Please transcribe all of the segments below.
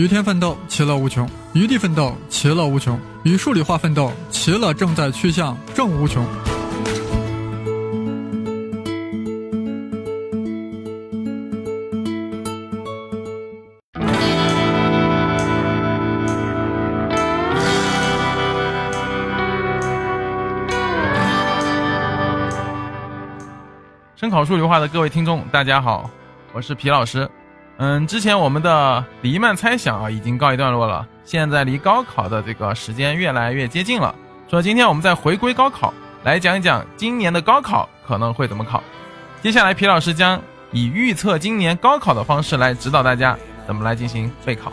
与天奋斗，其乐无穷；与地奋斗，其乐无穷；与数理化奋斗，其乐正在趋向正无穷。声考数理化的各位听众，大家好，我是皮老师。嗯，之前我们的黎曼猜想啊已经告一段落了，现在离高考的这个时间越来越接近了。所以今天我们再回归高考，来讲一讲今年的高考可能会怎么考。接下来皮老师将以预测今年高考的方式来指导大家怎么来进行备考。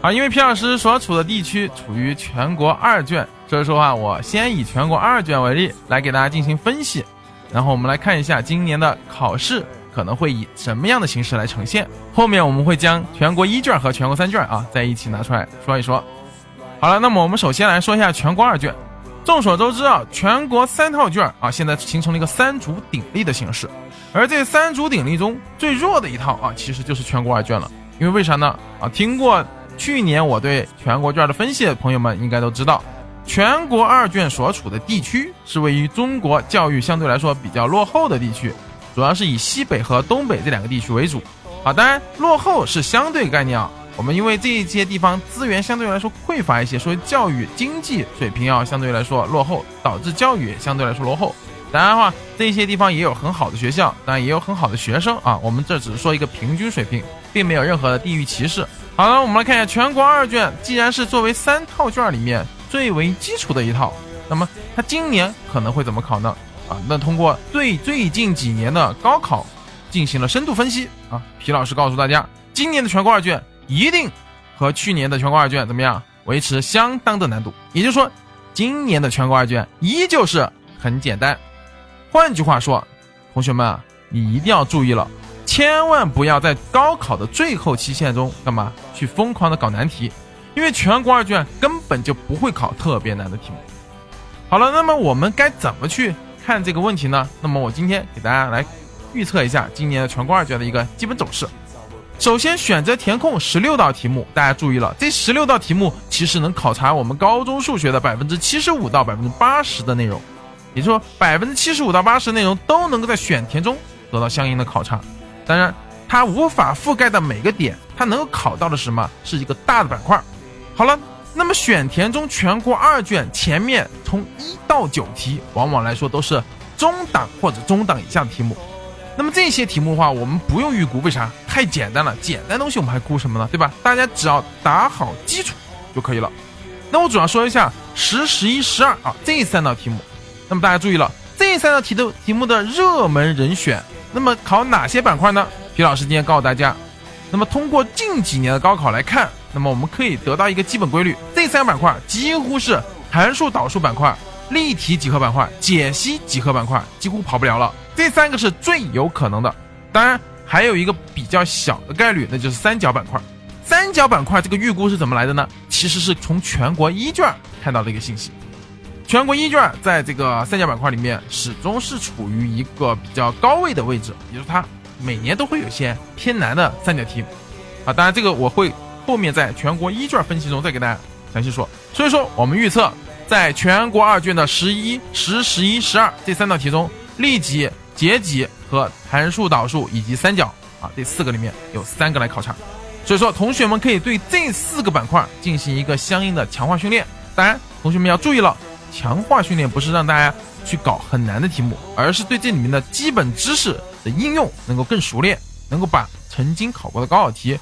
啊，因为皮老师所处的地区处于全国二卷，所以说啊，我先以全国二卷为例来给大家进行分析。然后我们来看一下今年的考试可能会以什么样的形式来呈现。后面我们会将全国一卷和全国三卷啊在一起拿出来说一说。好了，那么我们首先来说一下全国二卷。众所周知啊，全国三套卷啊现在形成了一个三足鼎立的形式，而这三足鼎立中最弱的一套啊其实就是全国二卷了。因为为啥呢？啊，听过去年我对全国卷的分析的朋友们应该都知道。全国二卷所处的地区是位于中国教育相对来说比较落后的地区，主要是以西北和东北这两个地区为主。好，当然落后是相对概念啊。我们因为这一些地方资源相对来说匮乏一些，所以教育经济水平要相对来说落后，导致教育相对来说落后。当然的话，这些地方也有很好的学校，当然也有很好的学生啊。我们这只是说一个平均水平，并没有任何的地域歧视。好了，我们来看一下全国二卷，既然是作为三套卷里面。最为基础的一套，那么它今年可能会怎么考呢？啊，那通过对最近几年的高考进行了深度分析啊，皮老师告诉大家，今年的全国二卷一定和去年的全国二卷怎么样，维持相当的难度。也就是说，今年的全国二卷依旧是很简单。换句话说，同学们啊，你一定要注意了，千万不要在高考的最后期限中干嘛去疯狂的搞难题。因为全国二卷根本就不会考特别难的题目。好了，那么我们该怎么去看这个问题呢？那么我今天给大家来预测一下今年的全国二卷的一个基本走势。首先，选择填空十六道题目，大家注意了，这十六道题目其实能考察我们高中数学的百分之七十五到百分之八十的内容，也就是说，百分之七十五到八十内容都能够在选填中得到相应的考察。当然，它无法覆盖的每个点，它能够考到的是什么？是一个大的板块。好了，那么选填中全国二卷前面从一到九题，往往来说都是中档或者中档以下的题目。那么这些题目的话，我们不用预估，为啥？太简单了，简单东西我们还估什么呢？对吧？大家只要打好基础就可以了。那我主要说一下十、十一、十二啊这三道题目。那么大家注意了，这三道题的题目的热门人选，那么考哪些板块呢？皮老师今天告诉大家。那么通过近几年的高考来看。那么我们可以得到一个基本规律，这三个板块几乎是函数导数板块、立体几何板块、解析几何板块，几乎跑不了了。这三个是最有可能的，当然还有一个比较小的概率，那就是三角板块。三角板块这个预估是怎么来的呢？其实是从全国一卷看到的一个信息。全国一卷在这个三角板块里面始终是处于一个比较高位的位置，也就是它每年都会有些偏难的三角题。啊，当然这个我会。后面在全国一卷分析中再给大家详细说。所以说，我们预测在全国二卷的十一、十、十一、十二这三道题中，立几、解几和函数导数以及三角啊这四个里面有三个来考察。所以说，同学们可以对这四个板块进行一个相应的强化训练。当然，同学们要注意了，强化训练不是让大家去搞很难的题目，而是对这里面的基本知识的应用能够更熟练，能够把曾经考过的高考题。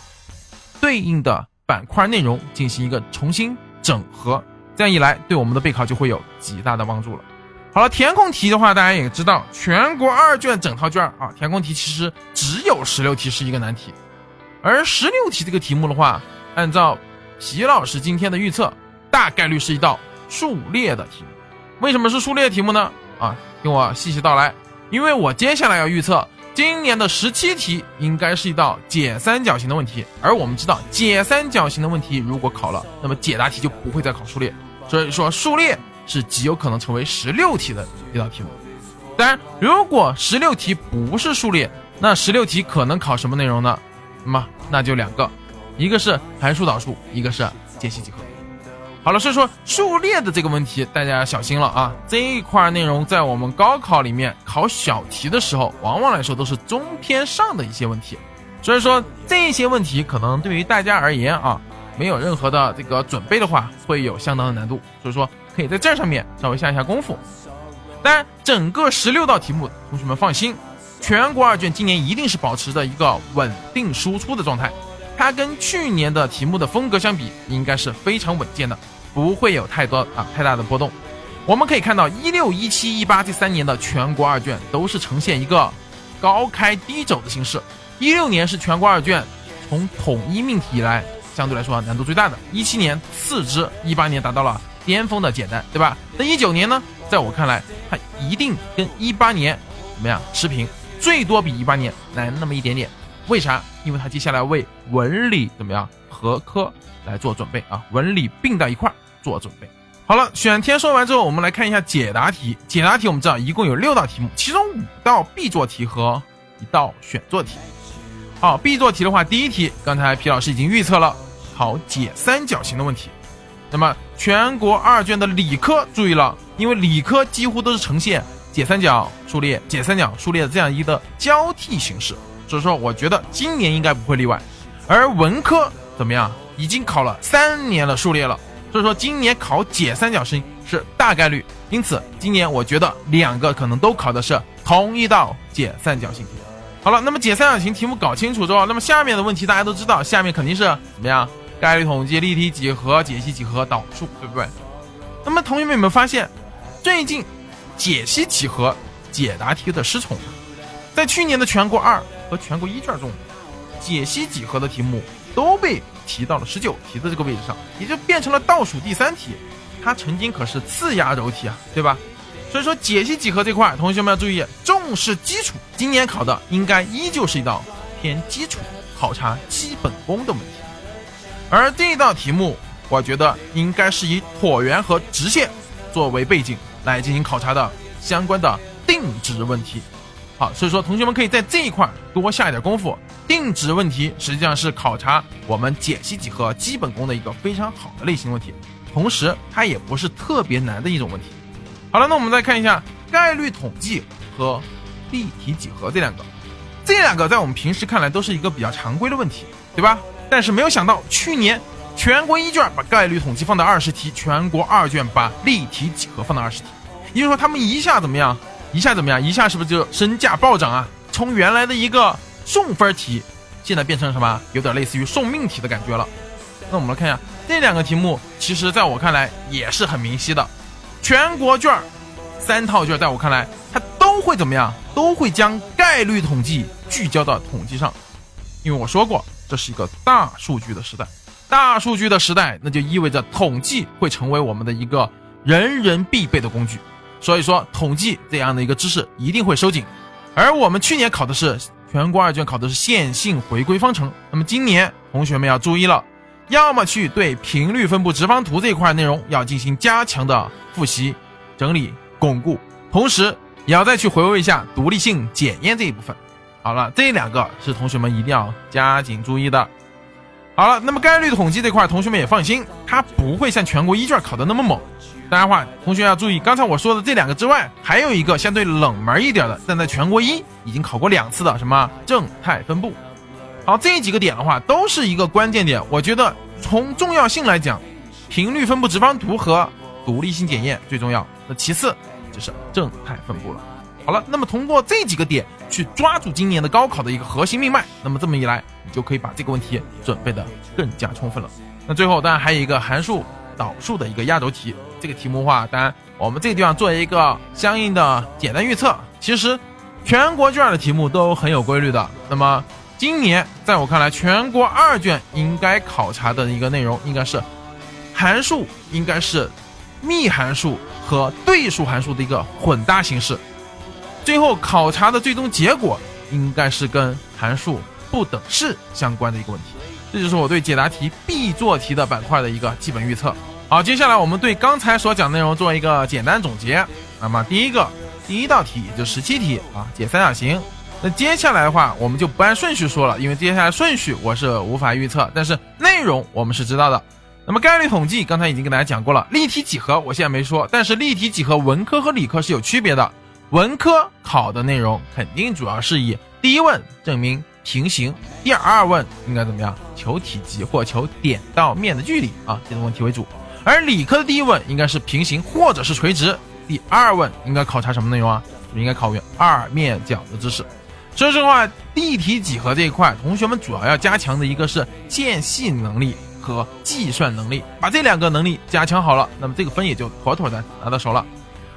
对应的板块内容进行一个重新整合，这样一来，对我们的备考就会有极大的帮助了。好了，填空题的话，大家也知道，全国二卷整套卷啊，填空题其实只有十六题是一个难题，而十六题这个题目的话，按照皮老师今天的预测，大概率是一道数列的题目。为什么是数列题目呢？啊，听我细细道来，因为我接下来要预测。今年的十七题应该是一道解三角形的问题，而我们知道解三角形的问题如果考了，那么解答题就不会再考数列，所以说数列是极有可能成为十六题的一道题目。当然，如果十六题不是数列，那十六题可能考什么内容呢？那么那就两个，一个是函数导数，一个是解析几何。好了，所以说数列的这个问题大家要小心了啊！这一块内容在我们高考里面考小题的时候，往往来说都是中偏上的一些问题，所以说这些问题可能对于大家而言啊，没有任何的这个准备的话，会有相当的难度，所以说可以在这上面稍微下一下功夫。当然，整个十六道题目，同学们放心，全国二卷今年一定是保持着一个稳定输出的状态，它跟去年的题目的风格相比，应该是非常稳健的。不会有太多啊太大的波动。我们可以看到，一六、一七、一八这三年的全国二卷都是呈现一个高开低走的形式。一六年是全国二卷从统一命题以来相对来说难度最大的，一七年次之，一八年达到了巅峰的简单，对吧？那一九年呢，在我看来，它一定跟一八年怎么样持平，最多比一八年难那么一点点。为啥？因为它接下来为文理怎么样合科来做准备啊，文理并到一块儿。做准备好了，选填说完之后，我们来看一下解答题。解答题我们知道一共有六道题目，其中五道必做题和一道选做题。好，必做题的话，第一题刚才皮老师已经预测了，考解三角形的问题。那么全国二卷的理科注意了，因为理科几乎都是呈现解三角数列、解三角数列的这样一个交替形式，所以说我觉得今年应该不会例外。而文科怎么样？已经考了三年了数列了。所以说今年考解三角形是大概率，因此今年我觉得两个可能都考的是同一道解三角形题。好了，那么解三角形题目搞清楚之后，那么下面的问题大家都知道，下面肯定是怎么样？概率统计、立体几何、解析几何、导数，对不对？那么同学们有没有发现，最近解析几何解答题的失宠？在去年的全国二和全国一卷中，解析几何的题目都被。提到了十九题的这个位置上，也就变成了倒数第三题。它曾经可是次压轴题啊，对吧？所以说解析几何这块，同学们要注意，重视基础。今年考的应该依旧是一道偏基础、考察基本功的问题。而这一道题目，我觉得应该是以椭圆和直线作为背景来进行考察的相关的定值问题。好，所以说同学们可以在这一块多下一点功夫。定值问题实际上是考察我们解析几何基本功的一个非常好的类型问题，同时它也不是特别难的一种问题。好了，那我们再看一下概率统计和立体几何这两个，这两个在我们平时看来都是一个比较常规的问题，对吧？但是没有想到去年全国一卷把概率统计放到二十题，全国二卷把立体几何放到二十题，也就是说他们一下怎么样？一下怎么样？一下是不是就身价暴涨啊？从原来的一个。送分题现在变成什么？有点类似于送命题的感觉了。那我们来看一下这两个题目，其实在我看来也是很明晰的。全国卷三套卷，在我看来，它都会怎么样？都会将概率统计聚焦到统计上。因为我说过，这是一个大数据的时代。大数据的时代，那就意味着统计会成为我们的一个人人必备的工具。所以说，统计这样的一个知识一定会收紧。而我们去年考的是。全国二卷考的是线性回归方程，那么今年同学们要注意了，要么去对频率分布直方图这一块内容要进行加强的复习、整理、巩固，同时也要再去回味一下独立性检验这一部分。好了，这两个是同学们一定要加紧注意的。好了，那么概率统计这块，同学们也放心，它不会像全国一卷考的那么猛。当然话，同学要注意，刚才我说的这两个之外，还有一个相对冷门一点的，但在全国一已经考过两次的什么正态分布。好，这几个点的话，都是一个关键点。我觉得从重要性来讲，频率分布直方图和独立性检验最重要。那其次就是正态分布了。好了，那么通过这几个点去抓住今年的高考的一个核心命脉，那么这么一来，你就可以把这个问题准备的更加充分了。那最后当然还有一个函数导数的一个压轴题。这个题目的话，当然我们这个地方做一个相应的简单预测。其实全国卷的题目都很有规律的。那么今年在我看来，全国二卷应该考察的一个内容应该是函数，应该是幂函数和对数函数的一个混搭形式。最后考察的最终结果应该是跟函数不等式相关的一个问题。这就是我对解答题必做题的板块的一个基本预测。好，接下来我们对刚才所讲内容做一个简单总结。那么第一个，第一道题也就十七题啊，解三角形，那接下来的话，我们就不按顺序说了，因为接下来顺序我是无法预测，但是内容我们是知道的。那么概率统计刚才已经跟大家讲过了，立体几何我现在没说，但是立体几何文科和理科是有区别的。文科考的内容肯定主要是以第一问证明平行，第二问应该怎么样？求体积或求点到面的距离啊这种问题为主。而理科的第一问应该是平行或者是垂直，第二问应该考察什么内容啊？应该考二面角的知识。所以说实话，立体几何这一块，同学们主要要加强的一个是间隙能力。和计算能力，把这两个能力加强好了，那么这个分也就妥妥的拿到手了。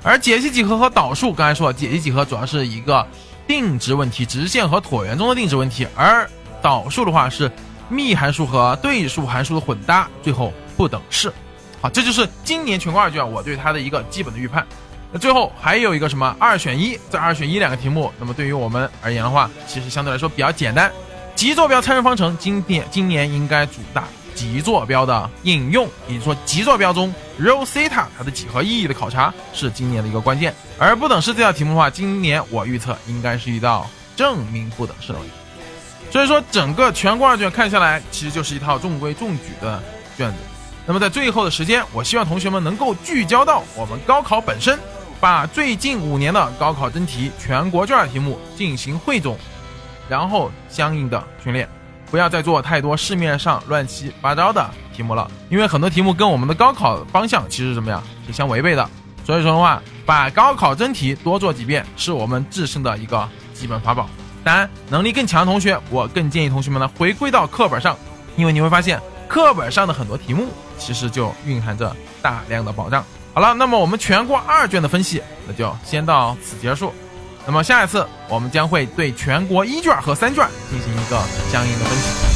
而解析几何和导数，刚才说解析几何主要是一个定值问题，直线和椭圆中的定值问题，而导数的话是幂函数和对数函数的混搭，最后不等式。好，这就是今年全国二卷我对它的一个基本的预判。那最后还有一个什么二选一，这二选一两个题目，那么对于我们而言的话，其实相对来说比较简单。极坐标参数方程，今年今年应该主打。极坐标的应用，也就是说，极坐标中 rho theta 它的几何意义的考察是今年的一个关键。而不等式这道题目的话，今年我预测应该是一道证明不等式的问题。所以说，整个全国二卷看下来，其实就是一套中规中矩的卷子。那么在最后的时间，我希望同学们能够聚焦到我们高考本身，把最近五年的高考真题全国卷题目进行汇总，然后相应的训练。不要再做太多市面上乱七八糟的题目了，因为很多题目跟我们的高考方向其实什么呀是相违背的。所以说的话，把高考真题多做几遍，是我们自身的一个基本法宝。当然，能力更强的同学，我更建议同学们呢回归到课本上，因为你会发现课本上的很多题目其实就蕴含着大量的保障。好了，那么我们全国二卷的分析，那就先到此结束。那么下一次，我们将会对全国一卷和三卷进行一个相应的分析。